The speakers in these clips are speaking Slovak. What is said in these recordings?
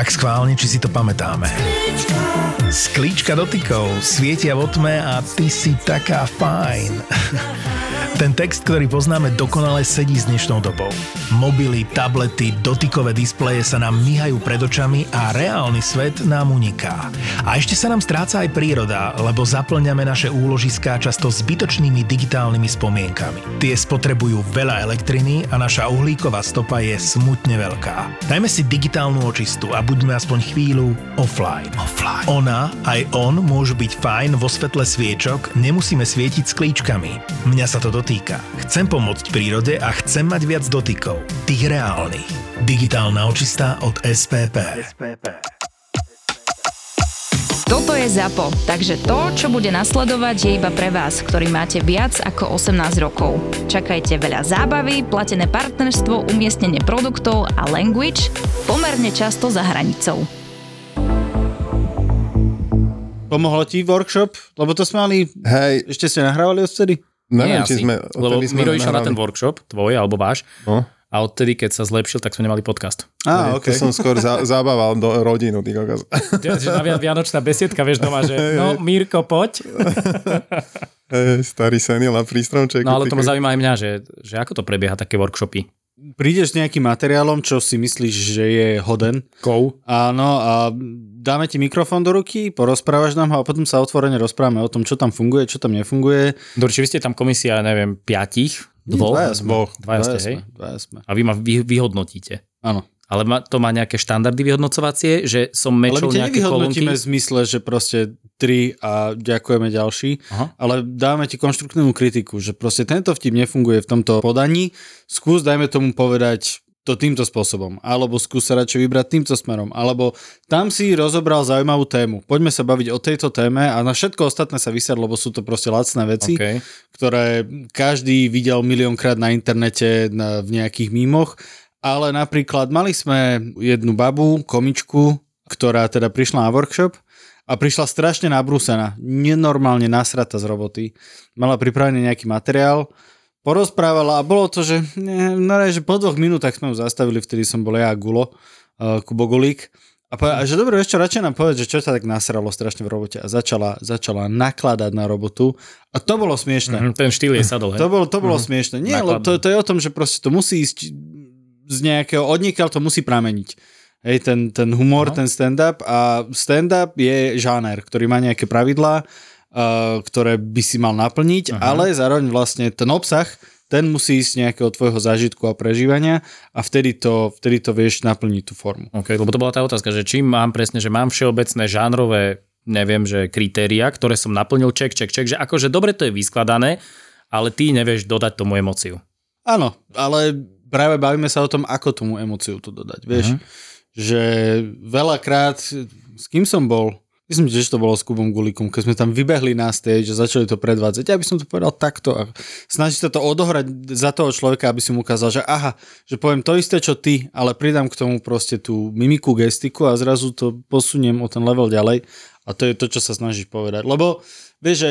Tak schválne, či si to pamätáme. Sklíčka dotykov svietia v tme a ty si taká fajn. Ten text, ktorý poznáme, dokonale sedí s dnešnou dobou. Mobily, tablety, dotykové displeje sa nám myhajú pred očami a reálny svet nám uniká. A ešte sa nám stráca aj príroda, lebo zaplňame naše úložiská často zbytočnými digitálnymi spomienkami. Tie spotrebujú veľa elektriny a naša uhlíková stopa je smutne veľká. Dajme si digitálnu očistu a buďme aspoň chvíľu offline. offline. Ona aj on môžu byť fajn vo svetle sviečok, nemusíme svietiť s klíčkami. Mňa sa to dotýka. Chcem pomôcť prírode a chcem mať viac dotykov. Tých reálnych. Digitálna očistá od SPP. SPP. Toto je ZAPO, takže to, čo bude nasledovať, je iba pre vás, ktorý máte viac ako 18 rokov. Čakajte veľa zábavy, platené partnerstvo, umiestnenie produktov a language pomerne často za hranicou. Pomohlo ti workshop? Lebo to sme mali... Hej. Ešte ste nahrávali odtedy? Neviem, či sme... Lebo sme Miro išiel na ten workshop, tvoj alebo váš, no. A odtedy, keď sa zlepšil, tak sme nemali podcast. Á, okay. To som skôr za, zabával do rodinu. Ty na Vianočná besiedka, vieš doma, že no, Mírko, poď. Starý senil na prístromček. No ale to ma zaujíma aj mňa, že, že ako to prebieha, také workshopy prídeš s nejakým materiálom, čo si myslíš, že je hoden. Kou. Áno, a dáme ti mikrofón do ruky, porozprávaš nám ho a potom sa otvorene rozprávame o tom, čo tam funguje, čo tam nefunguje. Dobre, či vy ste tam komisia, neviem, piatich? Dvoch? Dvaja sme. Dvoch. Dvaja, ste, hej? Dvaja sme. A vy ma vy, vyhodnotíte. Áno. Ale má, to má nejaké štandardy vyhodnocovacie, že som mečol Ale my nejaké kolónky? v zmysle, že proste tri a ďakujeme ďalší, Aha. ale dáme ti konštruktívnu kritiku, že proste tento vtip nefunguje v tomto podaní, skús dajme tomu povedať to týmto spôsobom, alebo skús sa radšej vybrať týmto smerom, alebo tam si rozobral zaujímavú tému. Poďme sa baviť o tejto téme a na všetko ostatné sa vysať, lebo sú to proste lacné veci, okay. ktoré každý videl miliónkrát na internete na, v nejakých mímoch ale napríklad mali sme jednu babu, komičku, ktorá teda prišla na workshop a prišla strašne nabrúsená, nenormálne nasrata z roboty. Mala pripravený nejaký materiál, porozprávala a bolo to, že, ne, no, že po dvoch minútach sme ju zastavili, vtedy som bol ja a Gulo, uh, Kubo Gulík. A povedala, že dobre, ešte radšej nám povedať, že čo sa tak nasralo strašne v robote. A začala, začala nakladať na robotu. A to bolo smiešne. Mm-hmm, ten štýl je sadol? To bolo, to bolo mm-hmm. smiešne. Nie, ale to, to je o tom, že proste to musí ísť z nejakého, odniekaľ to musí prameniť. Hej, ten, ten humor, no. ten stand-up a stand-up je žáner, ktorý má nejaké pravidlá, ktoré by si mal naplniť, Aha. ale zároveň vlastne ten obsah, ten musí ísť nejakého tvojho zážitku a prežívania a vtedy to, vtedy to vieš naplniť tú formu. Ok, lebo to bola tá otázka, že čím mám presne, že mám všeobecné žánrové, neviem, že kritéria, ktoré som naplnil, ček, ček, ček, že akože dobre to je vyskladané, ale ty nevieš dodať tomu emociu. Áno, ale práve bavíme sa o tom, ako tomu emociu to dodať. Vieš, uh-huh. že veľakrát, s kým som bol, myslím, že to bolo s Kubom Gulikom, keď sme tam vybehli na stage a začali to predvádzať. Ja by som to povedal takto a snaží sa to odohrať za toho človeka, aby si mu ukázal, že aha, že poviem to isté, čo ty, ale pridám k tomu proste tú mimiku, gestiku a zrazu to posuniem o ten level ďalej a to je to, čo sa snažíš povedať. Lebo vieš, že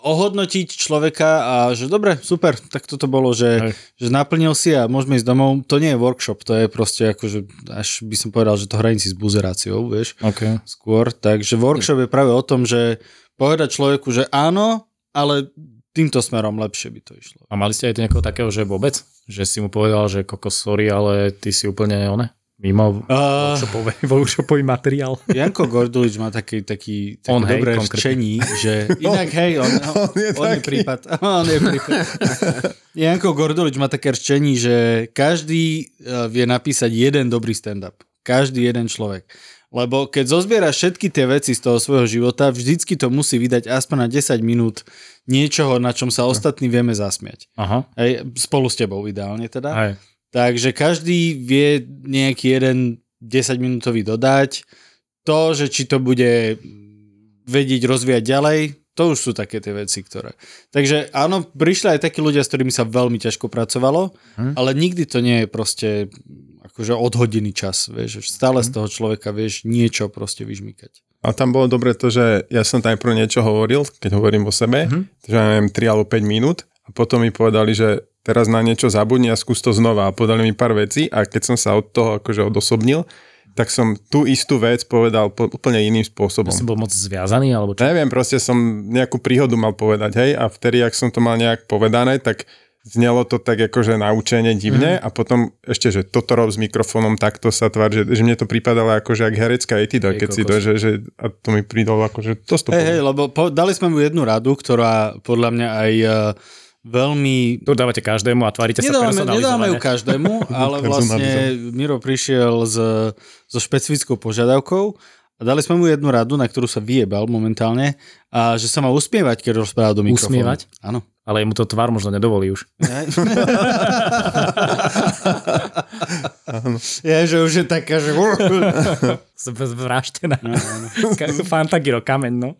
ohodnotiť človeka a že dobre, super, tak toto bolo, že, že naplnil si a môžeme ísť domov. To nie je workshop, to je proste že až by som povedal, že to hranici s buzeráciou, vieš, okay. skôr. Takže workshop je práve o tom, že povedať človeku, že áno, ale týmto smerom lepšie by to išlo. A mali ste aj niekoho takého, že vôbec? Že si mu povedal, že kokos, sorry, ale ty si úplne one? Mimo uh, workshopový, workshopový materiál. Janko Gordulič má taký, taký, taký on, dobré hej, včení, že inak hej, on, on, on, je, on je prípad. On je prípad. Janko Gordulič má také rčení, že každý eh, vie napísať jeden dobrý stand-up. Každý jeden človek. Lebo keď zozbieraš všetky tie veci z toho svojho života, vždycky to musí vydať aspoň na 10 minút niečoho, na čom sa ostatní vieme zasmiať. Aha. Hej, spolu s tebou ideálne teda. Hej. Takže každý vie nejaký jeden 10-minútový dodať. To, že či to bude vedieť rozvíjať ďalej, to už sú také tie veci, ktoré... Takže áno, prišli aj takí ľudia, s ktorými sa veľmi ťažko pracovalo, hm. ale nikdy to nie je proste akože odhodený čas, vieš, stále hm. z toho človeka vieš niečo proste vyžmykať. A tam bolo dobre to, že ja som tam najprv niečo hovoril, keď hovorím o sebe, hm. že ja neviem 3 alebo 5 minút a potom mi povedali, že teraz na niečo zabudni a skús to znova a podali mi pár vecí a keď som sa od toho akože odosobnil, tak som tú istú vec povedal po, úplne iným spôsobom. Si bol moc zviazaný, alebo čo? Neviem, proste som nejakú príhodu mal povedať, hej, a vtedy, ak som to mal nejak povedané, tak znelo to tak akože naučenie divne mm. a potom ešte, že toto rob s mikrofónom, takto sa tvár, že, že mne to pripadalo akože ak herecká etida, keď si to, že, že a to mi pridalo akože to Hej, hej, lebo po, dali sme mu jednu radu, ktorá podľa mňa aj uh, veľmi... Tu dávate každému a tvárite nedáme, sa personalizovane. Nedáme ju každému, ale vlastne Miro prišiel s, so špecifickou požiadavkou a dali sme mu jednu radu, na ktorú sa vyjebal momentálne a že sa má usmievať, keď rozpráva do mikrofónu. Usmievať? Áno. Ale mu to tvár možno nedovolí už. je, že už je taká, že... Zvráštená. No, no. Fantagiro, kameň, no.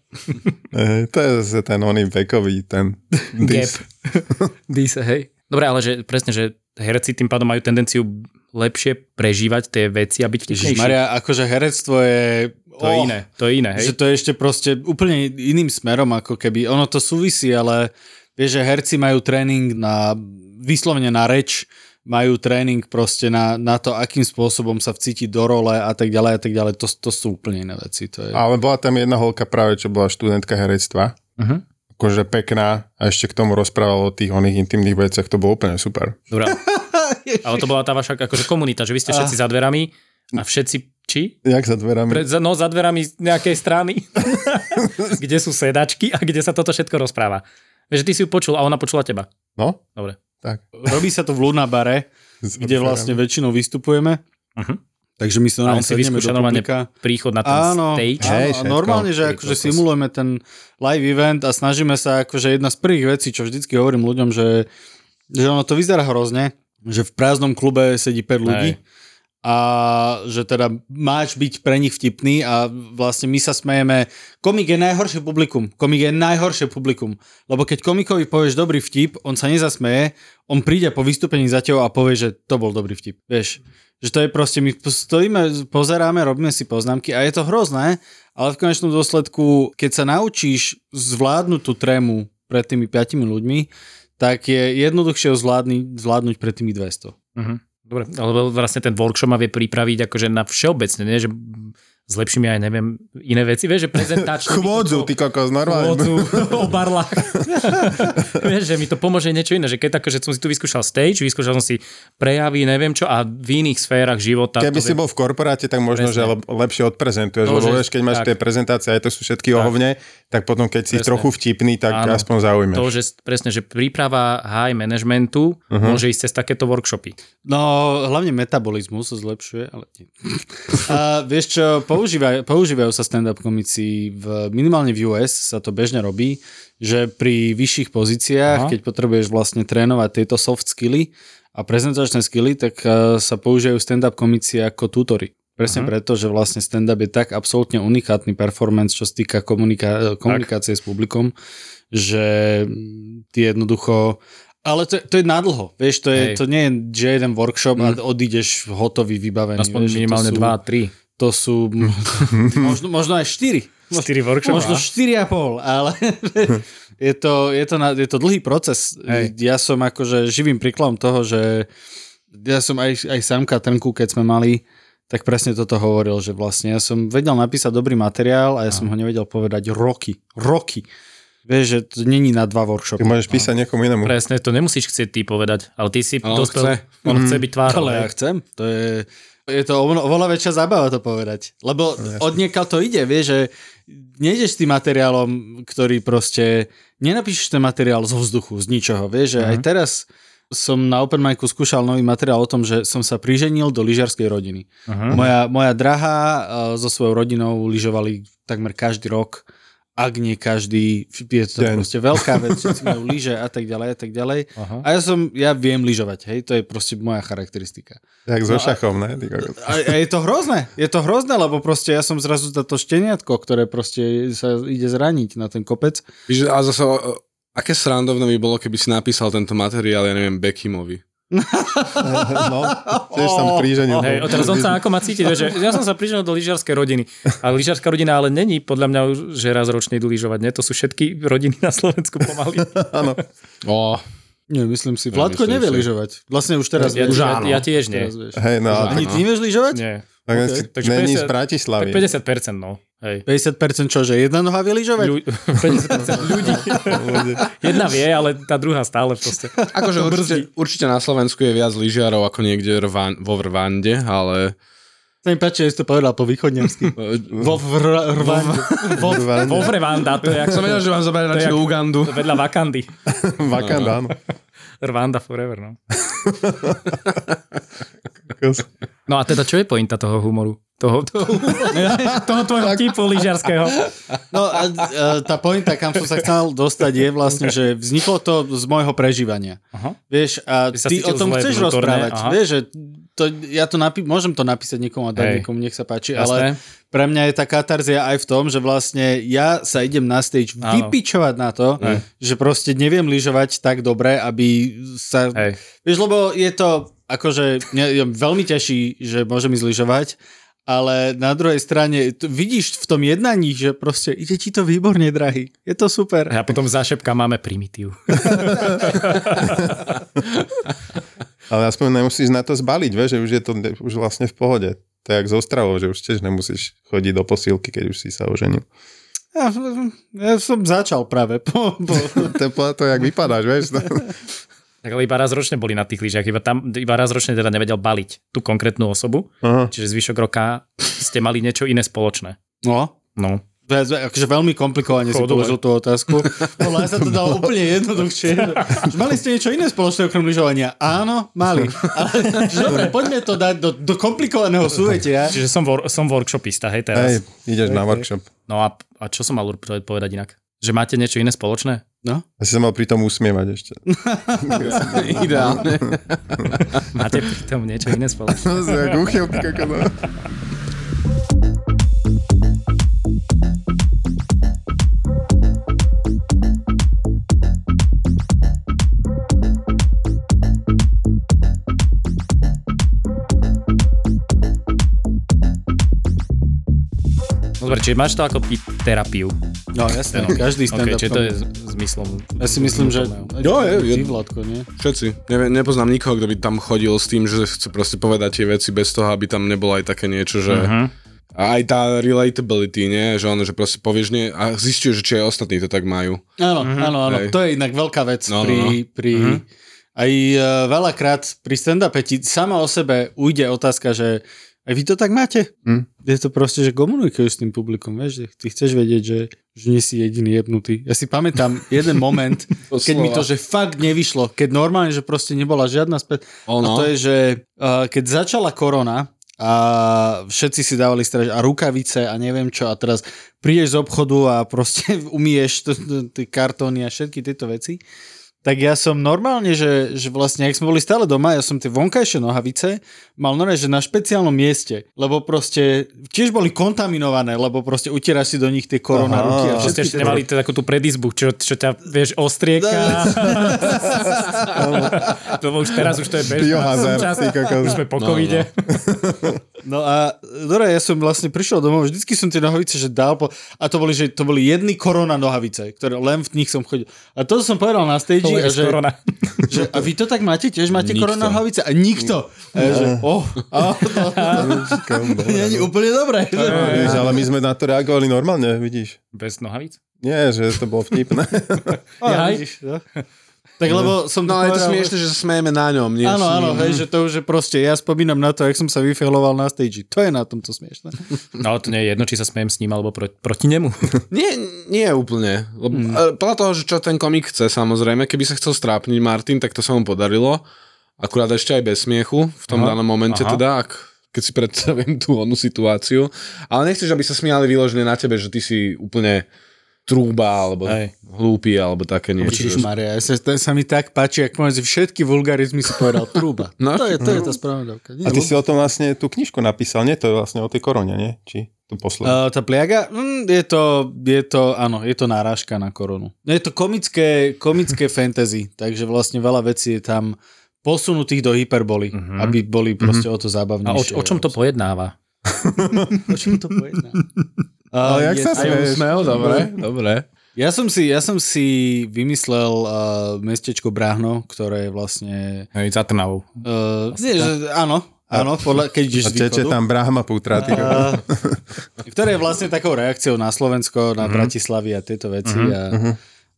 To je zase ten oný vekový, ten dis. Gap. dis, hej. Dobre, ale že presne, že herci tým pádom majú tendenciu lepšie prežívať tie veci a byť vtipnejší. Maria, akože herectvo je... To oh, je iné, to je iné, hej? Že to je ešte proste úplne iným smerom, ako keby, ono to súvisí, ale vieš, že herci majú tréning na, vyslovene na reč, majú tréning proste na, na to, akým spôsobom sa vcítiť do role a tak ďalej a tak ďalej. To, to sú úplne iné veci. To je... Ale bola tam jedna holka práve, čo bola študentka herectva. Uh-huh. Akože pekná a ešte k tomu rozprával o tých oných intimných veciach. To bolo úplne super. Dobre. Ale to bola tá vaša akože komunita, že vy ste všetci a... za dverami a všetci či? Jak za dverami? Pre, no za dverami nejakej strany, kde sú sedačky a kde sa toto všetko rozpráva. Vieš, ty si ju počul a ona počula teba. No. Dobre. Tak. Robí sa to v Lunabare, kde vlastne väčšinou vystupujeme. Uh-huh. Takže my sa on si vyskúša normálne príchod na ten áno, stage. Áno, áno normálne, že akože simulujeme ten live event a snažíme sa, akože jedna z prvých vecí, čo vždycky hovorím ľuďom, že, že ono to vyzerá hrozne, že v prázdnom klube sedí 5 ľudí. Hej a že teda máš byť pre nich vtipný a vlastne my sa smejeme. Komik je najhoršie publikum. Komik je najhoršie publikum. Lebo keď komikovi povieš dobrý vtip, on sa nezasmeje, on príde po vystúpení za tebou a povie, že to bol dobrý vtip. Vieš, že to je proste, my stojíme, pozeráme, robíme si poznámky a je to hrozné, ale v konečnom dôsledku, keď sa naučíš zvládnuť tú trému pred tými piatimi ľuďmi, tak je jednoduchšie zvládnuť, zvládnuť pred tými 200. Uh-huh. Dobre, ale vlastne ten workshop ma vie pripraviť akože na všeobecne, nie? že zlepším aj neviem, iné veci, vieš, že prezentačne... Chôdzu, ty kokos, normálne. Chôdzu, o barlách. vieš, že mi to pomôže niečo iné, že keď že som si tu vyskúšal stage, vyskúšal som si prejavy, neviem čo, a v iných sférach života... Keby si vie... bol v korporáte, tak možno, Presne. že lepšie odprezentuješ, to, lebo vieš, keď máš tak. tie prezentácie, aj to sú všetky tak. ohovne, tak potom keď si presne. trochu vtipný, tak Áno. aspoň zaujímaš. To, že presne, že príprava high managementu uh-huh. môže ísť cez takéto workshopy. No, hlavne metabolizmus sa zlepšuje, ale nie. a vieš čo, používajú, používajú sa stand-up komici, v, minimálne v US sa to bežne robí, že pri vyšších pozíciách, Aha. keď potrebuješ vlastne trénovať tieto soft skilly a prezentačné skilly, tak uh, sa používajú stand-up komici ako tutory. Presne Aha. preto, že vlastne stand-up je tak absolútne unikátny performance, čo sa týka komunika- komunikácie tak. s publikom, že ty jednoducho ale to, to je nadlho, vieš, to, je, to nie je, že jeden workshop mm. a odídeš hotový, vybavený. Aspoň vieš, minimálne 2-3 to sú možno, možno aj 4. 4 workshopy. Možno 4,5, ale je to, je, to, je to dlhý proces. Hej. Ja som akože živým príkladom toho, že ja som aj, aj Samka Trnku, keď sme mali, tak presne toto hovoril, že vlastne ja som vedel napísať dobrý materiál a ja som ho nevedel povedať roky. Roky. Vieš, že to není na dva workshopy. Ty môžeš písať no. niekomu inému. Presne, to nemusíš chcieť ty povedať, ale ty si on dospel, chce. on mm. chce byť tvár. Ale ja chcem. To je, je to oveľa väčšia zábava to povedať. Lebo no, od niekaľ to ide, vieš, že nejdeš tým materiálom, ktorý proste, nenapíšeš ten materiál zo vzduchu, z ničoho, vieš, že uh-huh. aj mhm. teraz som na Open Micu skúšal nový materiál o tom, že som sa priženil do lyžiarskej rodiny. Uh-huh. Moja, moja drahá uh, so svojou rodinou lyžovali takmer každý rok ak nie každý, je to Den. proste veľká vec, všetci majú lyže a tak ďalej a tak ďalej. Aha. A ja som, ja viem lyžovať, hej, to je proste moja charakteristika. Tak so no šachom, ne? A, a, je to hrozné, je to hrozné, lebo proste ja som zrazu za to šteniatko, ktoré proste sa ide zraniť na ten kopec. A zase, aké srandovné by bolo, keby si napísal tento materiál, ja neviem, Beckimovi no, tiež som príženil. Hej, teraz on sa ako ma cíti, že ja som sa príženil do lyžiarskej rodiny. A lyžiarská rodina ale není podľa mňa, že raz ročne idú lyžovať. Nie? To sú všetky rodiny na Slovensku pomaly. Áno. oh. Nie, myslím si. Vládko nevie lyžovať. Vlastne už teraz ja, áno. Ja, ja tiež nie. Hej, no, Ani ty nevieš lyžovať? Nie. Tak Okay. Takže není 50 z Bratislavy. Tak 50%, no. Hej. 50% čo, že jedna noha vie lyžovať? Ľu- 50% ľudí. Jedna vie, ale tá druhá stále proste. Akože určite, určite na Slovensku je viac lyžiarov ako niekde rvan, vo Rwande, ale Sa mi páči, že si to povedal po východňarsky. Vo vr- rvande. Vo, vo Rwanda, to je ako som vedel, že vám je radšej Ugandu. vedľa Vakandy. Vakanda, áno. Rwanda forever, no. No a teda čo je pointa toho humoru? Toho, toho, toho tvojho typu lyžiarského. No a, a tá pointa, kam som sa chcel dostať, je vlastne, že vzniklo to z môjho prežívania. Aha. Vieš, a Ty ty o tom chceš vnútorne, rozprávať. aha. Vieš, že to, ja to napí- môžem to napísať niekomu a dať Hej. niekomu, nech sa páči, Jasné. ale pre mňa je tá katarzia aj v tom, že vlastne ja sa idem na stage Áno. vypičovať na to, Hej. že proste neviem lyžovať tak dobre, aby sa... Hej. Vieš, lebo je to akože mňa veľmi teší, že môžem ísť lyžovať, ale na druhej strane t- vidíš v tom jednaní, že proste ide ti to výborne, drahý. Je to super. A potom zášepka máme primitív. Ale aspoň nemusíš na to zbaliť, vieš, že už je to už vlastne v pohode. To je jak z Ostravou, že už tiež nemusíš chodiť do posílky, keď už si sa oženil. Ja, ja som začal práve. Po, po. to je podľa toho, jak vypadáš, vieš. Tak ale iba raz ročne boli na tých lyžiach, iba, tam, iba raz ročne teda nevedel baliť tú konkrétnu osobu, Aha. čiže zvyšok roka ste mali niečo iné spoločné. No, No. Akože veľmi komplikovane si položil tú otázku. Podľa sa to dalo úplne jednoduchšie. Mali ste niečo iné spoločné okrem lyžovania? Áno, mali. Ale, dobre, poďme to dať do, do komplikovaného súvetia. Čiže som, som workshopista, hej, teraz. Hej, ideš na workshop. No a, a čo som mal povedať inak? Že máte niečo iné spoločné? No, Asi sa mal pri tom usmievať ešte. Ideálne. Máte pri tom niečo iné spoločné? To dobre, čiže máš to ako terapiu. no jasne, no, každý Ok, stand-up. čiže to je zmyslom. Ja si myslím, že... Jo, je, je- Ty, Vládko, nie? Všetci. Ne, nepoznám nikoho, kto by tam chodil s tým, že chce proste povedať tie veci bez toho, aby tam nebolo aj také niečo, že... Mhm. A aj tá relatability, nie? Že ono, že proste povieš nie a zistíš, že či aj ostatní to tak majú. Áno, áno, áno. Hej. To je inak veľká vec No, no, pri... no. pri Aj uh, veľakrát pri stand-upe ti sama o sebe ujde otázka, že aj vy to tak máte? Hm. Je to proste, že komunikuješ s tým publikom, vieš, že ty chceš vedieť, že, že nie si jediný jebnutý. Ja si pamätám jeden moment, keď mi to, že fakt nevyšlo, keď normálne, že proste nebola žiadna späť. A Ono. to je, že uh, keď začala korona a všetci si dávali straž a rukavice a neviem čo a teraz prídeš z obchodu a proste umieš tie kartóny a všetky tieto veci, tak ja som normálne, že, že vlastne, ak sme boli stále doma, ja som tie vonkajšie nohavice mal normálne, že na špeciálnom mieste, lebo proste tiež boli kontaminované, lebo proste utieráš si do nich tie korona Aha. ruky a Že ste ešte nemali teda takú tú predizbu, čo, čo ťa, vieš, ostrieka. Lebo už teraz už to je bežná. Už sme po No, covide. No a dobre, ja som vlastne prišiel domov, vždycky som tie nohavice, že dal po, a to boli, že to boli jedny korona nohavice, ktoré len v nich som chodil. A to som povedal na stage, a Že... že, že, a vy to tak máte, tiež máte Nikto. korona nohavice? A nikto. A ja, že, oh, a, to, to nie je úplne dobré. Že? Vieš, ale my sme na to reagovali normálne, vidíš. Bez nohavíc? Nie, že to bolo vtipné. A, Jaj. vidíš, no. Tak lebo som No ale je to povedal- smiešne, že sa smejeme na ňom. Nie Áno, áno, hej, že to už je proste, ja spomínam na to, jak som sa vyfailoval na stage. To je na tomto smiešne. No to nie je jedno, či sa smejem s ním alebo pro, proti nemu. Nie, nie úplne. Lebo, mm. Podľa toho, že čo ten komik chce, samozrejme, keby sa chcel strápniť Martin, tak to sa mu podarilo. Akurát ešte aj bez smiechu v tom Aha, danom momente aha. teda, ak, keď si predstavím tú onú situáciu. Ale nechceš, aby sa smiali vyložené na tebe, že ty si úplne trúba, alebo Hej. hlúpy, alebo také niečo. Ježiš Maria, ja sa, to sa mi tak páči, ak môžeš všetky vulgarizmy si povedal trúba. No. To je, to je tá správna dávka. A ty si o tom vlastne tú knižku napísal, nie? To je vlastne o tej korone, nie? Či to posledné? Uh, tá pliaga, mm, je to, je to, áno, je to náražka na koronu. Je to komické, komické fantasy, takže vlastne veľa vecí je tam posunutých do hyperboly, Mhm. aby boli proste o to A zábavnejšie. o, o čom to pojednáva? o čom to pojedná? Ale jak je sa smieš? Smel, dobre, dobre. Ja som si, ja som si vymyslel uh, mestečko Bráhno, ktoré je vlastne... Hej, za Trnavou. Uh, nie, že, áno, Áno, podľa, keď ideš A z teče východu. tam Brahma Putra. Ty A, ktoré je vlastne takou reakciou na Slovensko, na Mhm. Bratislavy a tieto veci. A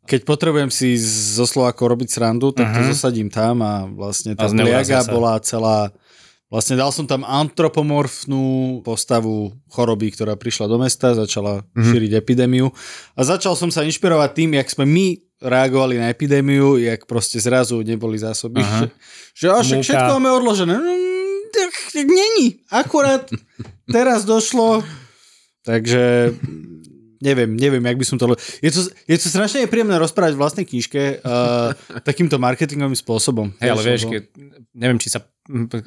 keď potrebujem si zo Slovákov robiť srandu, tak to zosadím tam a vlastne tá Mhm. A pliaga bola celá... Vlastne dal som tam antropomorfnú postavu choroby, ktorá prišla do mesta, začala šíriť epidémiu a začal som sa inšpirovať tým, jak sme my reagovali na epidémiu, jak proste zrazu neboli zásoby. Aha. Že, že všetko máme odložené. Tak Není. Akurát teraz došlo. Takže neviem, neviem, jak by som to... Je to, je to strašne príjemné rozprávať v vlastnej knižke uh, takýmto marketingovým spôsobom. Hej, ale vieš, keď, neviem, či sa,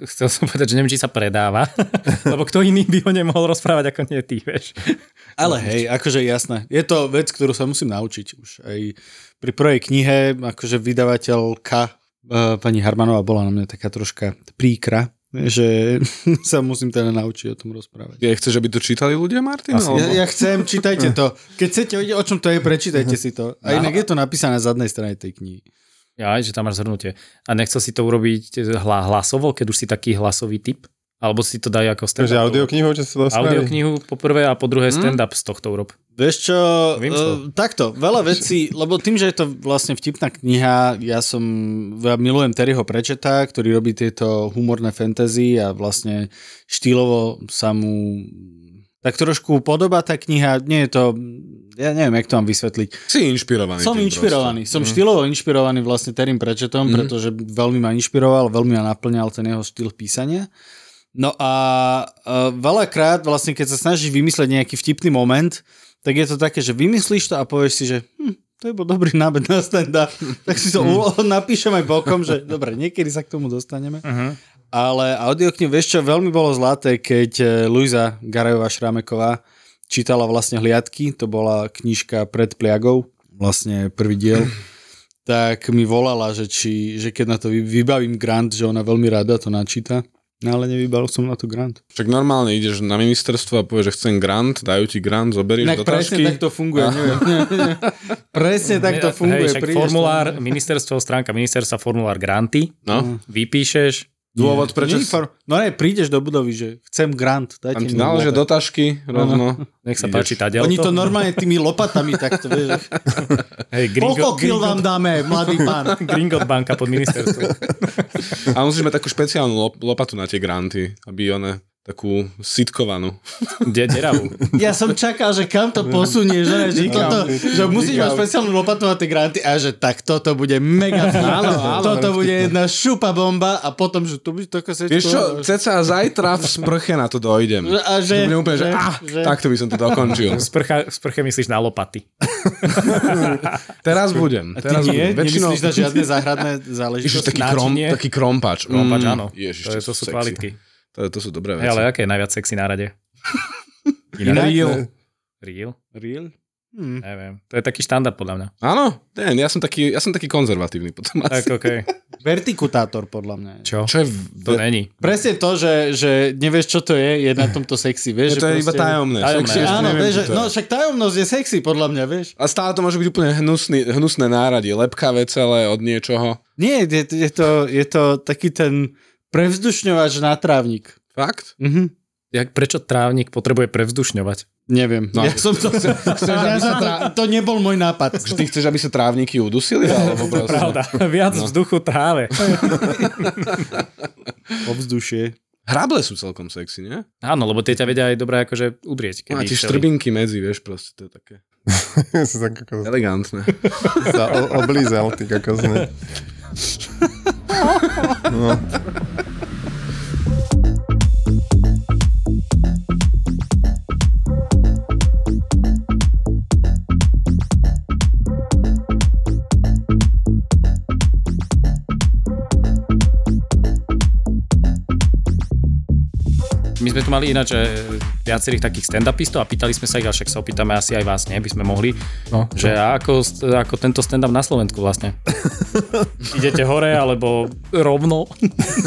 chcel som povedať, že neviem, či sa predáva, lebo kto iný by ho nemohol rozprávať ako nie ty, vieš. Ale hej, akože jasné. Je to vec, ktorú sa musím naučiť už. Aj pri prvej knihe, akože vydavateľka uh, pani Harmanová bola na mňa taká troška príkra, že sa musím teda naučiť o tom rozprávať. Ja chceš, aby to čítali ľudia, Martin? Ja, alebo- ja chcem, čítajte to. Keď chcete vedieť, o čom to je, prečítajte si to. A inak je to napísané na zadnej strane tej knihy. Ja, že tam máš zhrnutie. A nechcel si to urobiť hla, hlasovo, keď už si taký hlasový typ? Alebo si to dajú ako stand-up? Takže audioknihu, čo sa to spraví? Audioknihu po prvé a po druhé stand-up z tohto urob. Vieš čo, uh, takto, veľa vecí, lebo tým, že je to vlastne vtipná kniha, ja som, ja milujem Terryho Prečeta, ktorý robí tieto humorné fantasy a vlastne štýlovo sa mu tak trošku podobá tá kniha, nie je to, ja neviem, jak to mám vysvetliť. Si inšpirovaný. Som inšpirovaný, proste. som štýlovo inšpirovaný vlastne Terrym Pratchettom, Mhm. pretože veľmi ma inšpiroval, veľmi ma naplňal ten jeho štýl písania. No a uh, veľakrát vlastne, keď sa snažíš vymyslieť nejaký vtipný moment, tak je to také, že vymyslíš to a povieš si, že hm, to je bol dobrý nábed na stand tak si to ulo- napíšem aj bokom, že dobre, niekedy sa k tomu dostaneme. Uh-huh. Ale audioknihu, vieš čo, veľmi bolo zlaté, keď eh, Luisa Garajová Šrámeková čítala vlastne Hliadky, to bola knižka pred pliagou, vlastne prvý diel, tak mi volala, že, či, že keď na to vy- vybavím grant, že ona veľmi rada to načíta. No ale nevybavil som na to grant. Však normálne ideš na ministerstvo a povieš, že chcem grant, dajú ti grant, zoberieš Inak do presne tašky. tak to funguje. neviem. presne tak to funguje. Hej, však formulár, tam- ministerstvo, stránka ministerstva, formulár granty, No, vypíšeš, dôvod, prečo... Nie, No ne, prídeš do budovy, že chcem grant, dajte Tam mi grant. do tašky rovno. nech sa Ideš. páči tá Oni to normálne tými lopatami takto, vieš. Koľko Gringo, kil vám dáme, mladý pán? Gringot banka pod ministerstvom. A musíš mať takú špeciálnu lop- lopatu na tie granty, aby one takú sitkovanú. De, deravú. Ja som čakal, že kam to posunie, že, že, toto, že musíš mať špeciálnu lopatu na tie granty a že tak toto bude mega Áno, áno, Toto bude jedna šupa bomba a potom, že tu bude taká sečko. Vieš čo, ceca zajtra v sprche na to dojdem. A že- Že budem úplne, že, že- ah, že- takto by som to dokončil. Sprcha, sprche myslíš na lopaty. Teraz budem. A ty Teraz nie? budem. Väčšinou... Nemyslíš na žiadne záhradné Ježiš, záležitosti? taký, krom, taký krompač. Krompač, áno. Ježiš, to, je, to sú kvalitky. To, to sú dobré veci. ale aké je najviac sexy na rade? Inak? Real. Real? Real? Hm. Neviem. To je taký štandard podľa mňa. Áno, ten, ja som taký, ja som taký konzervatívny potom. Tak, Asi. okay. Vertikutátor, podľa mňa. Čo? Čo je... To není. Presne to, že, že nevieš, čo to je, je na tomto sexy. Vieš, Je to že je iba tajomné. Tajomné. Sexy, Áno, neviem, vieš, že, no však tajomnosť je sexy, podľa mňa, vieš. A stále to môže byť úplne hnusný, hnusné náradie, lepkavé celé od niečoho. Nie, je, je, to, je to taký ten prevzdušňovač na trávnik. Fakt? Mhm. Jak, prečo trávnik potrebuje prevzdušňovať? Neviem. No. Ja som to... ja som to, to nebol môj nápad. Že ty chceš, aby sa trávniky udusili? Alebo proste- Pravda. Viac vzduchu tráve. Ovzdušie. Hrable sú celkom sexy, nie? Áno, lebo tie ťa vedia aj dobre akože udrieť. No, a tie štrbinky medzi, vieš, proste to je také elegantné. sa o- oblízal, ty kokos, ne? My sme tu mali ináč viacerých takých stand-upistov a pýtali sme sa ich, ale však sa opýtame asi aj vás, nie? By sme mohli. No, že ako, ako tento stand-up na Slovensku vlastne. Idete hore, alebo rovno,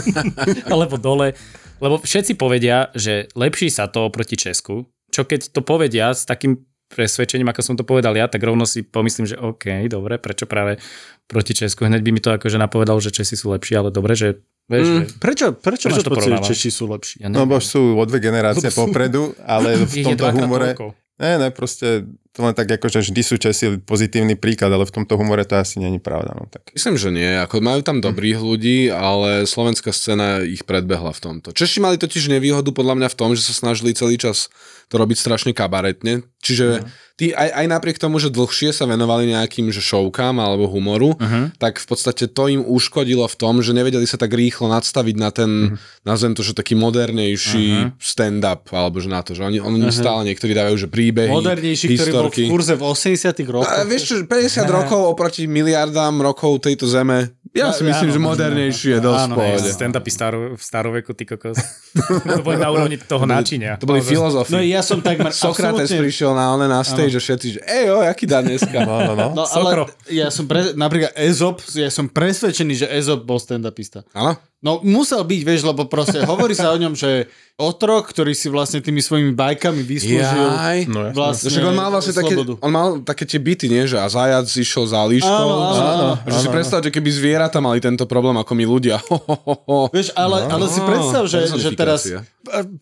alebo dole. Lebo všetci povedia, že lepší sa to oproti Česku, čo keď to povedia s takým presvedčením, ako som to povedal ja, tak rovno si pomyslím, že OK, dobre, prečo práve proti Česku? Hneď by mi to akože napovedal, že Česi sú lepší, ale dobre, že Vieš, Mm. Prečo, prečo, Prečo máš to pocit, že? Češi sú lepší? Ja No bo sú o dve generácie popredu, ale v tomto humore... Ne, ne, proste to len tak ako, že vždy sú Česi pozitívny príklad, ale v tomto humore to asi není pravda. No, tak. Myslím, že nie. Ako majú tam dobrých ľudí, ale slovenská scéna ich predbehla v tomto. Češi mali totiž nevýhodu podľa mňa v tom, že sa snažili celý čas to robiť strašne kabaretne. Čiže tí aj, aj napriek tomu, že dlhšie sa venovali nejakým že showkám alebo humoru, uh-huh. tak v podstate to im uškodilo v tom, že nevedeli sa tak rýchlo nadstaviť na ten, uh-huh. nazvem to, že taký modernejší uh-huh. stand-up, alebo že na to, že oni, oni uh-huh. stále niektorí dávajú, že príbehy, Modernejší, ktorý bol v kurze v 80 rokoch. A vieš čo, 50 rokov oproti miliardám rokov tejto zeme, ja si Ja- myslím, áno, že áno, modernejší je dosť áno, v pohode. Stand-upy staro, v staroveku, ty kokos. to boli na úrovni toho náčinia. To boli filozofi. No ja som takmer Sokrates absolútne... prišiel na one na stage a všetci, že ejo, aký dá dneska. No, no, no. No ale ja som pre, napríklad Ezop, ja som presvedčený, že Ezop bol stand-upista. Áno? No musel byť, vieš, lebo proste hovorí sa o ňom, že otrok, ktorý si vlastne tými svojimi bajkami vyslúžil Jaj. No, vlastne Však on mal vlastne také, slobodu. on mal také tie byty, nie? Že a zajac išiel za líškou. Áno, áno, áno. A že si predstav, že keby zvieratá mali tento problém ako my ľudia. Ho, ho, ho, ho. Vieš, ale, ale si predstav, že, že teraz...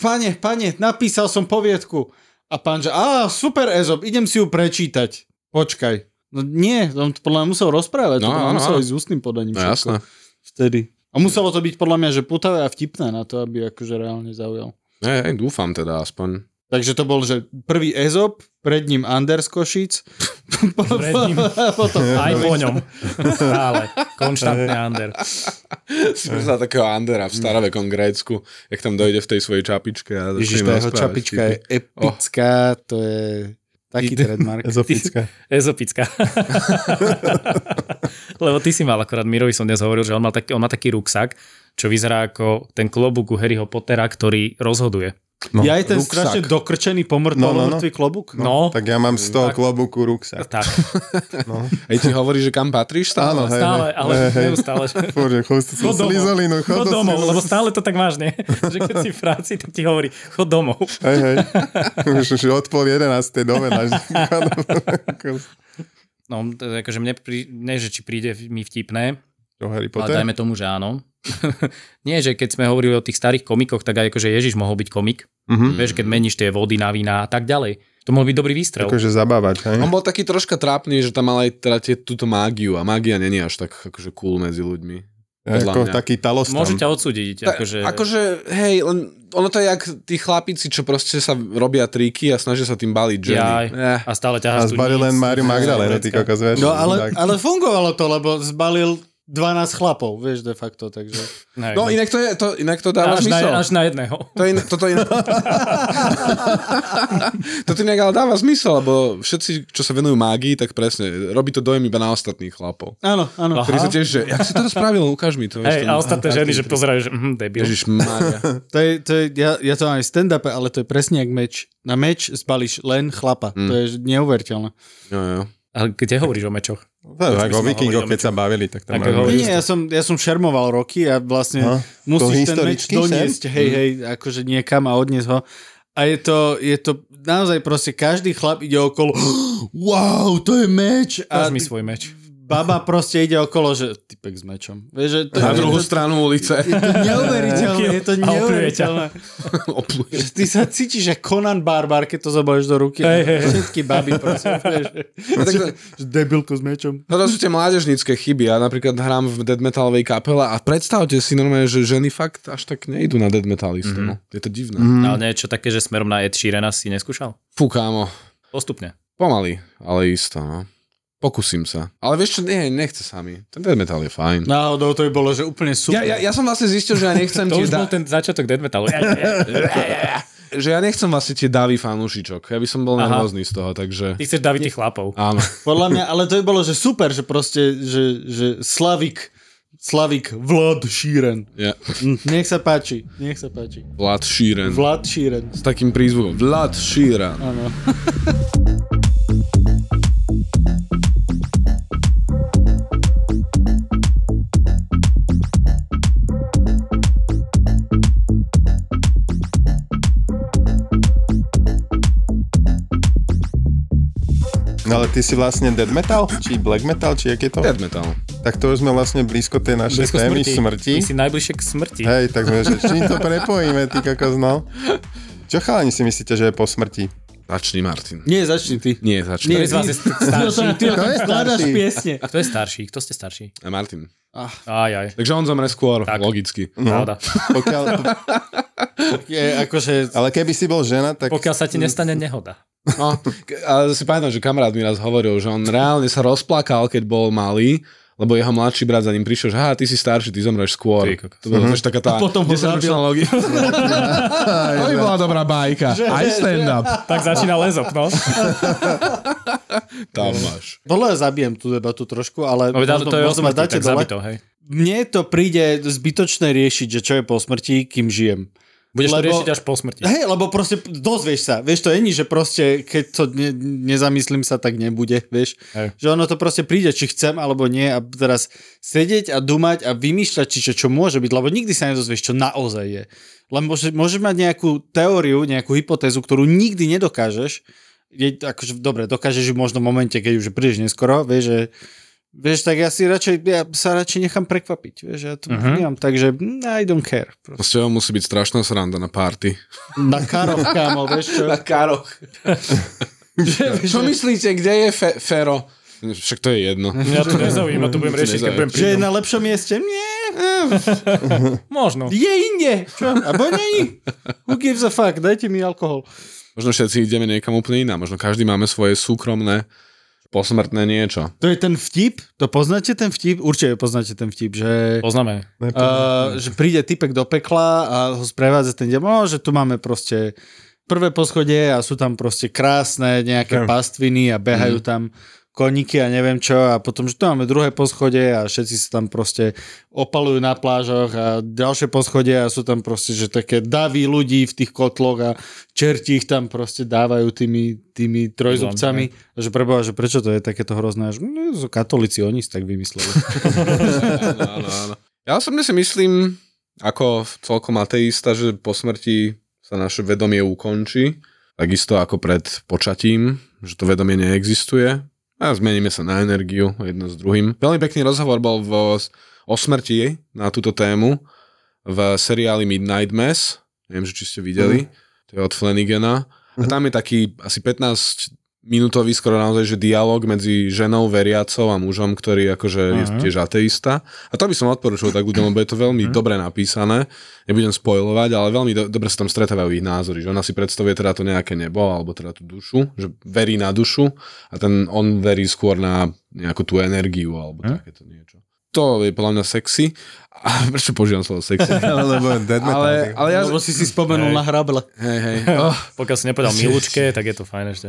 Pane, pane, napísal som poviedku. A pán, že á, super Ezop, idem si ju prečítať. Počkaj. No nie, on to podľa mňa musel rozprávať, No, to áno, musel áno. ísť s ústnym podaním. No jasné. Vtedy. A muselo to byť podľa mňa, že putavé a vtipné na to, aby akože reálne zaujal. Hej, dúfam teda aspoň. Takže to bol, že prvý Ezop, pred ním Anders Košic, Pred ním. potom Aj po ňom. Stále. Konštantne under. Si takého Andera v starovekom Grécku, jak tam dojde v tej svojej čapičke. A Ježiš, tá jeho čapička je epická, to je taký trademark. Ezopická. Ezopická. Lebo ty si mal akorát, Mirovi som dnes hovoril, že on, mal taký, on má taký ruksak, čo vyzerá ako ten klobúk u Harryho Pottera, ktorý rozhoduje. No, ja aj ten ruksak. strašne dokrčený pomrt, No, no, no. klobúk. No, Tak ja mám z toho klobuku ruksak. tak, Hej, ti hovorí, že kam patríš stále? Áno, hej, stále, hej, ale hej, hej. neustále. že- Fúr, že chod Chod domov. slizolinu, chod Chod do domov, lebo stále to tak máš, nie? Že keď si v práci, tak ti hovorí, chod domov. Hej, hej. Už, už od pol jedenáctej dome. No, je akože mne, prí, ne, že či príde mi vtipné, Čo, Harry ale Potter? dajme tomu, že áno. Nie, že keď sme hovorili o tých starých komikoch, tak aj akože Ježiš mohol byť komik. Mhm. Vieš, keď meníš tie vody na vína a tak ďalej. To mohol byť dobrý výstrel. Akože zabávať, hej? On bol taký troška trápny, že tam mal aj teda tie, túto mágiu a mágia není až tak akože cool medzi ľuďmi. Ako mňa. taký talostan. Môže ťa odsúdiť. Ta, Akože... akože, hej, len ono to je jak tí chlapici, čo proste sa robia triky a snažia sa tým baliť ženy. Jaj. Eh, A stále A ťaháš tu zbalil len Máriu Magdalénu, ty kokos, vieš? No ale, ale fungovalo to, lebo zbalil 12 chlapov, vieš, de facto, takže... Ne, No inak to, je, to, inak to dáva až, zmysel. na, až na jedného. To je, toto je... toto inak ale dáva zmysel, lebo všetci, čo sa venujú mágii, tak presne, robí to dojem iba na ostatných chlapov. Áno, áno. Ktorí sa tiež, že, jak si to spravil, ukáž mi to. Hej, a ostatné ženy, že pozerajú, že hm, debil. Ježiš. To je, to je, ja, ja to mám aj v stand-upe, ale to je presne jak meč. Na meč zbalíš len chlapa. Mm. To je neuveriteľné. Jo, jo. Ale kde hovoríš o mečoch? By som mal vikingoch, o keď sa bavili, tak tam hovoríš- Nie, ja som, ja som šermoval roky a vlastne No, musíš ten meč doniesť, sem? hej, hej, akože niekam a odniesť ho. A je to, je to naozaj proste každý chlap ide okolo wow, to je meč. A Dáš mi svoj meč. Baba proste ide okolo, že typek s mečom. Vieš, že to, Na je, druhú to, stranu ulice. je to neuveriteľné, je to neuveriteľné. Opluje. Že Ty sa cítiš ako Conan Barbar, keď to zabalieš do ruky. Hej, hej. Všetky baby proste, vieš, že, že debilko s mečom. No to sú tie mládežnícke chyby. Ja napríklad hrám v dead metalovej kapele a predstavte si normálne, že ženy fakt až tak nejdu na dead metalistu. Mm-hmm. No. Je to divné. Mm. Ale niečo také, že smerom na Ed Sheerana si neskúšal? Fú, kámo. Postupne. Pomaly, ale isto, no. Pokúsim sa. Ale vieš čo, nie, nechce sa mi. Ten dead metal je fajn. Náhodou to by bolo, že úplne super. Ja, ja, ja som vlastne zistil, že ja nechcem To už bol da- ten začiatok death metalu. že ja nechcem vlastne tie davy fanúšičok. Ja by som bol nervózny z toho, takže... Ty chceš daviť tých chlapov. Áno. Podľa mňa, ale to by bolo, že super, že proste, že, že Slavik, Slavik Vlad Šíren. Ja. Hm, Nech sa páči, nech sa páči. Vlad Šíren. Vlad Šíren. S takým prízvukom. Vlad Šíren. Áno. No ale ty si vlastne dead metal? Či black metal? Či je to? Dead metal. Tak to už sme vlastne blízko tej našej Blízko témy smrti. smrti. My si najbližšie k smrti. Hej, tak sme, že čím to prepojíme, ty kokos, no. Čo chalani si myslíte, že je po smrti? Začni, Martin. Nie, začni ty. Nie, začni. Ktorý z vás je starší? Ty o tom skladaš piesne. A kto je starší? Kto ste starší? A Martin. Aj, aj. Takže on zomre skôr, Tak. logicky. Pravda. Pokiaľ, Je, akože, ale keby si bol žena, tak... Pokiaľ sa ti nestane nehoda. No, ale si pamätám, že kamarát mi raz hovoril, že on reálne sa rozplakal, keď bol malý, lebo jeho mladší brat za ním prišiel, že ty si starší, ty zomreš skôr. Ty. To bola tiež taká tá potom ho desaťročná logika. To by bola dobrá bajka. Aj stand-up. Tak začína lezop, no. Tam máš. podľa mňa zabijem tú debatu trošku, ale No, možno, to je možno dáte tak dole. zabi to, hej. Mne to príde zbytočné riešiť, že čo je po smrti, kým žijem. Budeš to Lebo- riešiť až po smrti. Hej, lebo proste dozvieš sa, vieš, to je ni, že proste, keď to ne, nezamyslím sa, tak nebude, vieš. Hej. Že ono to proste príde, či chcem alebo nie a teraz sedieť a dumať a vymýšľať, či čo, čo môže byť, lebo nikdy sa nedozvieš, čo naozaj je. Len môže, môžeš mať nejakú teóriu, nejakú hypotézu, ktorú nikdy nedokážeš. Je, akože, dobre, dokážeš ju možno v momente, keď už je príliš neskoro, vieš, že Vieš, tak ja si radšej, ja sa radšej nechám prekvapiť, vieš, ja to Mhm. uh-huh. nemám, takže I don't care. Proste. On musí byť strašná sranda na party. Na karoch, kámo, vieš čo? karoch. Čo myslíte, kde je fe- Fero? Však to je jedno. Mňa to nezaujíma, to budem riešiť, keď budem Že je na lepšom mieste? Nie, Možno. je inde. Čo? Abo nie. Who gives a fuck? Dajte mi alkohol. Možno všetci ideme niekam úplne iná. Možno každý máme svoje súkromné posmrtné niečo. To je ten vtip? To poznáte ten vtip? Určite poznáte ten vtip, že... Poznáme. Uh, že príde typek do pekla a ho sprevádza ten diabol, no, že tu máme proste prvé poschodie a sú tam proste krásne nejaké Ja. pastviny a behajú tam koníky a neviem čo a potom, že tu máme druhé poschodie a všetci sa tam proste opalujú na plážoch a ďalšie poschodie a sú tam proste, že také davy ľudí v tých kotloch a čerti ich tam proste dávajú tými, tými trojzubcami. A že preboha, že prečo to je takéto hrozné? A že, no, sú katolíci, oni si tak vymysleli. áno, áno, áno. Ja osobne si myslím, ako celkom ateista, že po smrti sa naše vedomie ukončí, takisto ako pred počatím, že to vedomie neexistuje a zmeníme sa na energiu jedno s druhým. Veľmi pekný rozhovor bol v, o smrti na túto tému v seriáli Midnight Mass, neviem, že či ste videli, to je od Flanagana. A tam je taký asi 15 minútový skoro naozaj, že dialog medzi ženou veriacou a mužom, ktorý akože je Mhm. tiež ateista. A to by som odporúčil tak ľuďom, lebo je to veľmi dobre napísané. Nebudem spoilovať, ale veľmi do, dobre sa tam stretávajú ich názory. Že ona si predstavuje teda to nejaké nebo, alebo teda tú dušu, že verí na dušu a ten on verí skôr na nejakú tú energiu, alebo Mhm. takéto niečo. To je podľa mňa sexy. A prečo používam slovo sexy? Lebo dead metal. ale, ale ja... Lebo si si spomenul Hej. na hrable. Hej, hej. Oh. Pokiaľ si nepovedal Milučke, tak je to fajn ešte.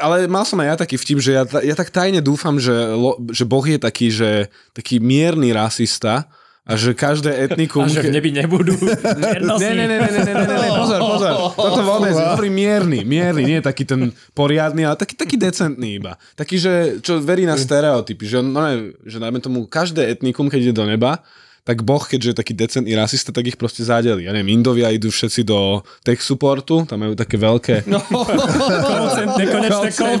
Ale mal som aj ja taký vtip, že ja, ja tak tajne dúfam, že, lo, že Boh je taký, že taký mierny rasista a že každé etnikum... A že v nebi nebudú Ne, ne, ne, ne, ne, ne, ne, ne, pozor, pozor. Toto vôbec, hovorím mierny, mierny, nie taký ten poriadny, ale taký, taký decentný iba. Taký, že čo verí na stereotypy, že, no ne, že najmä tomu každé etnikum, keď ide do neba, tak Boh, keďže je taký decentný rasista, tak ich proste zadeli. Ja neviem, Indovia idú všetci do tech supportu, tam majú také veľké... No, Nekonečné call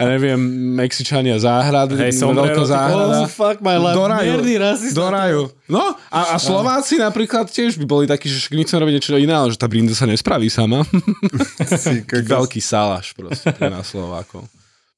ja neviem, Mexičania záhrad, Hej, veľká záhrada. Oh, fuck my life. Do raju. Do raju. No a, a Slováci napríklad tiež by boli takí, že my chceme robiť niečo iné, ale že tá brinda sa nespraví sama. Veľký salaš proste pre nás Slovákov.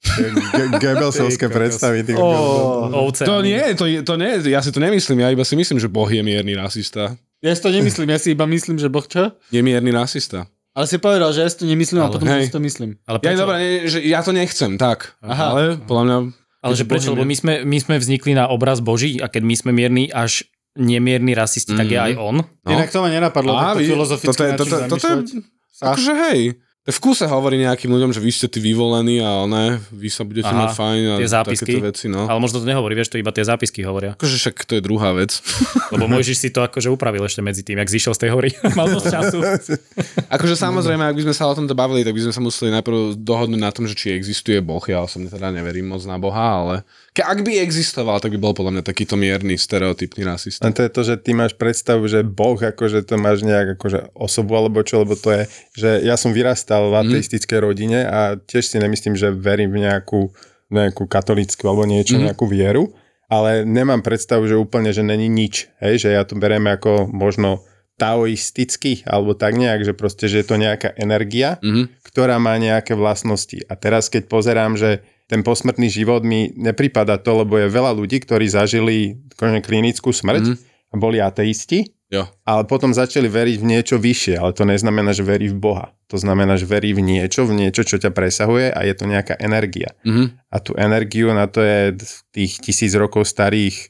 Ge- Goebbelsovské predstavy. Kokos. Ovce. To nie, to, to nie, ja si to nemyslím, ja iba si myslím, že Boh je mierny rasista. Ja si to nemyslím, ja si iba myslím, že Boh čo? Je mierny rasista. Ale si povedal, že ja si to nemyslím a Ale potom hej. si to myslím. Ale Ja, dobré, nie, že ja to nechcem, tak. Aha. Ale podľa mňa... Ale že prečo? Lebo my sme, my sme vznikli na obraz Boží a keď my sme mierni až nemierni rasisti, tak je Mhm. aj on. No. Inak to ma nenapadlo, Á, takto filozoficky toto je- toto- toto je- Akože hej, to v kúse hovorí nejakým ľuďom, že vy ste tí vyvolení a ne, vy sa budete Aha, mať fajn a tie zápisky. takéto veci, no. Ale možno to nehovorí, vieš, to iba tie zápisky hovoria. Akože však to je druhá vec. Lebo Mojžiš si to akože upravil ešte medzi tým, jak zišiel z tej hory. Mal dosť času. Akože samozrejme, ak by sme sa o tomto bavili, tak by sme sa museli najprv dohodnúť na tom, že či existuje Boh. Ja osobne teda neverím moc na Boha, ale ak by existoval, tak by bol podľa mňa takýto mierny, stereotypný rasista. Len to je to, že ty máš predstavu, že Boh, akože to máš nejak akože osobu alebo čo, lebo to je, že ja som vyrastal v Mhm. ateistickej rodine a tiež si nemyslím, že verím v nejakú nejakú katolickú alebo niečo, mm. nejakú vieru, ale nemám predstavu, že úplne, že není nič, hej, že ja to beriem ako možno taoisticky, alebo tak nejak, že proste, že je to nejaká energia, mm-hmm. ktorá má nejaké vlastnosti. A teraz, keď pozerám, že ten posmrtný život mi nepripada to, lebo je veľa ľudí, ktorí zažili klinickú smrť mm-hmm. a boli ateisti, Jo. ale potom začali veriť v niečo vyššie, ale to neznamená, že verí v Boha. To znamená, že verí v niečo, v niečo, čo ťa presahuje a je to nejaká energia. Mm-hmm. A tú energiu na to je v tých tisíc rokov starých e,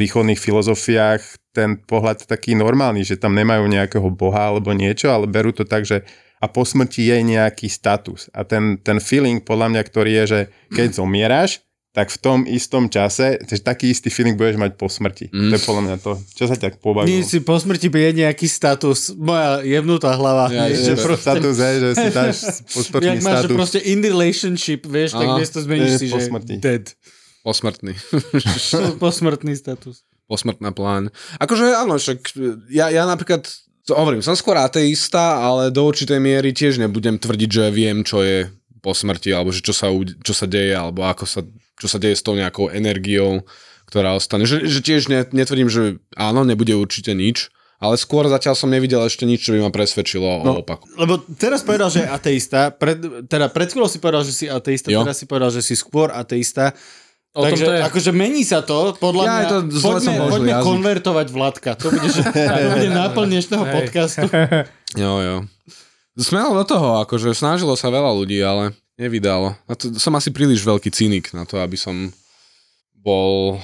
východných filozofiách ten pohľad taký normálny, že tam nemajú nejakého boha alebo niečo, ale berú to tak, že a po smrti je nejaký status. A ten, ten feeling podľa mňa, ktorý je, že keď zomieráš, tak v tom istom čase, že taký istý feeling budeš mať po smrti. Mm. To je podľa mňa to. Čo sa ťa pobavilo? Nie si po smrti je nejaký status. Moja jevnutá hlava. Ja, vieš, že proste... status, je, že si dáš posmrtný Jak máš, status. že proste in relationship, vieš, tak Aha. miesto zmeníš Je si, po že smrti. dead. Posmrtný. Posmrtný status. Posmrtná plán. Akože áno, však ja, ja napríklad, hovorím, som skôr ateista, ale do určitej miery tiež nebudem tvrdiť, že viem, čo je po smrti, alebo že čo sa, čo sa deje, alebo ako sa, čo sa deje s tou nejakou energiou, ktorá ostane. Že, že tiež ne, netvrdím, že áno, nebude určite nič, ale skôr zatiaľ som nevidel ešte nič, čo by ma presvedčilo no. o opaku. Lebo teraz povedal, že je ateista, pred, teda pred chvíľou si povedal, že si ateista, Jo. teraz si povedal, že si skôr ateista. O tom Takže to je. akože mení sa to, podľa Ja, mňa. to poďme, poďme jazyk. konvertovať Vladka. To bude, že, to bude náplň dnešného Hej. podcastu. Jo, jo. Smelo do toho, akože snažilo sa veľa ľudí, ale nevydalo. A to, som asi príliš veľký cynik na to, aby som bol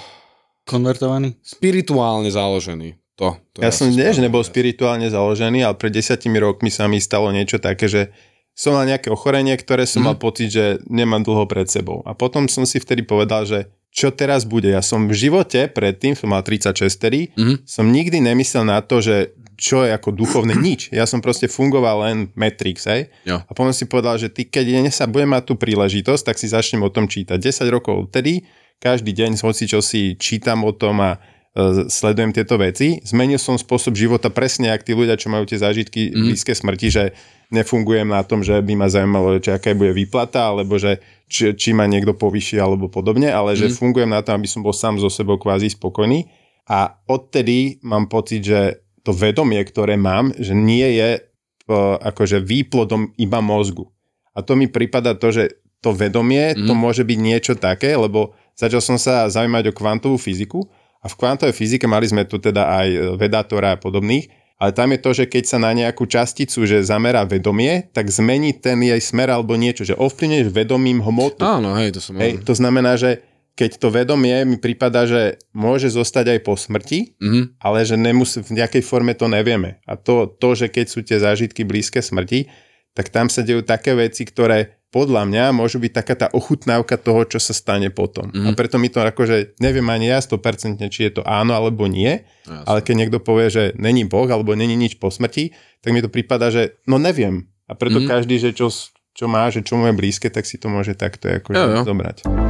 Konvertovaný? spirituálne založený. To, to Ja je som správne nebol spirituálne založený, ale pred desiatimi rokmi sa mi stalo niečo také, že som mal nejaké ochorenie, ktoré som Mhm. mal pocit, že nemám dlho pred sebou. A potom som si vtedy povedal, že čo teraz bude. Ja som v živote, predtým som mal 36 tedy, Mhm. som nikdy nemyslel na to, že čo je ako duchovné nič. Ja som proste fungoval len Matrix, hej? Jo. A potom si povedal, že ty, keď dnes sa budem mať tú príležitosť, tak si začnem o tom čítať. 10 rokov tedy, každý deň hoci čo si čítam o tom a sledujem tieto veci. Zmenil som spôsob života presne, ak tí ľudia, čo majú tie zážitky mm. blízke smrti, že nefungujem na tom, že by ma zaujímalo, či aká bude výplata, alebo že či, či ma niekto povyší alebo podobne, ale že fungujem na tom, aby som bol sám so sebou kvázi spokojný. A odtedy mám pocit, že to vedomie, ktoré mám, že nie je uh, akože výplodom iba mozgu. A to mi prípada to, že to vedomie, mm. to môže byť niečo také, lebo začal som sa zaujímať o kvantovú fyziku a v kvantovej fyzike mali sme tu teda aj vedátora a podobných, ale tam je to, že keď sa na nejakú časticu, že zamerá vedomie, tak zmení ten jej smer alebo niečo, že ovplyvneš vedomím hmotu. Áno, hej, to som Hej, to znamená, že keď to vedomie mi prípada, že môže zostať aj po smrti, Mhm. ale že nemusí, v nejakej forme to nevieme. A to, to, že keď sú tie zážitky blízke smrti, tak tam sa dejú také veci, ktoré podľa mňa môžu byť taká tá ochutnávka toho, čo sa stane potom. Mm. A preto mi to akože, neviem ani ja 100% či je to áno alebo nie, Jasne. ale keď niekto povie, že není Boh alebo není nič po smrti, tak mi to prípada, že no neviem. A preto Mhm. mm. každý, že čo, čo má, že čo mu je blízke, tak si to môže takto akože Jo, jo. zobrať.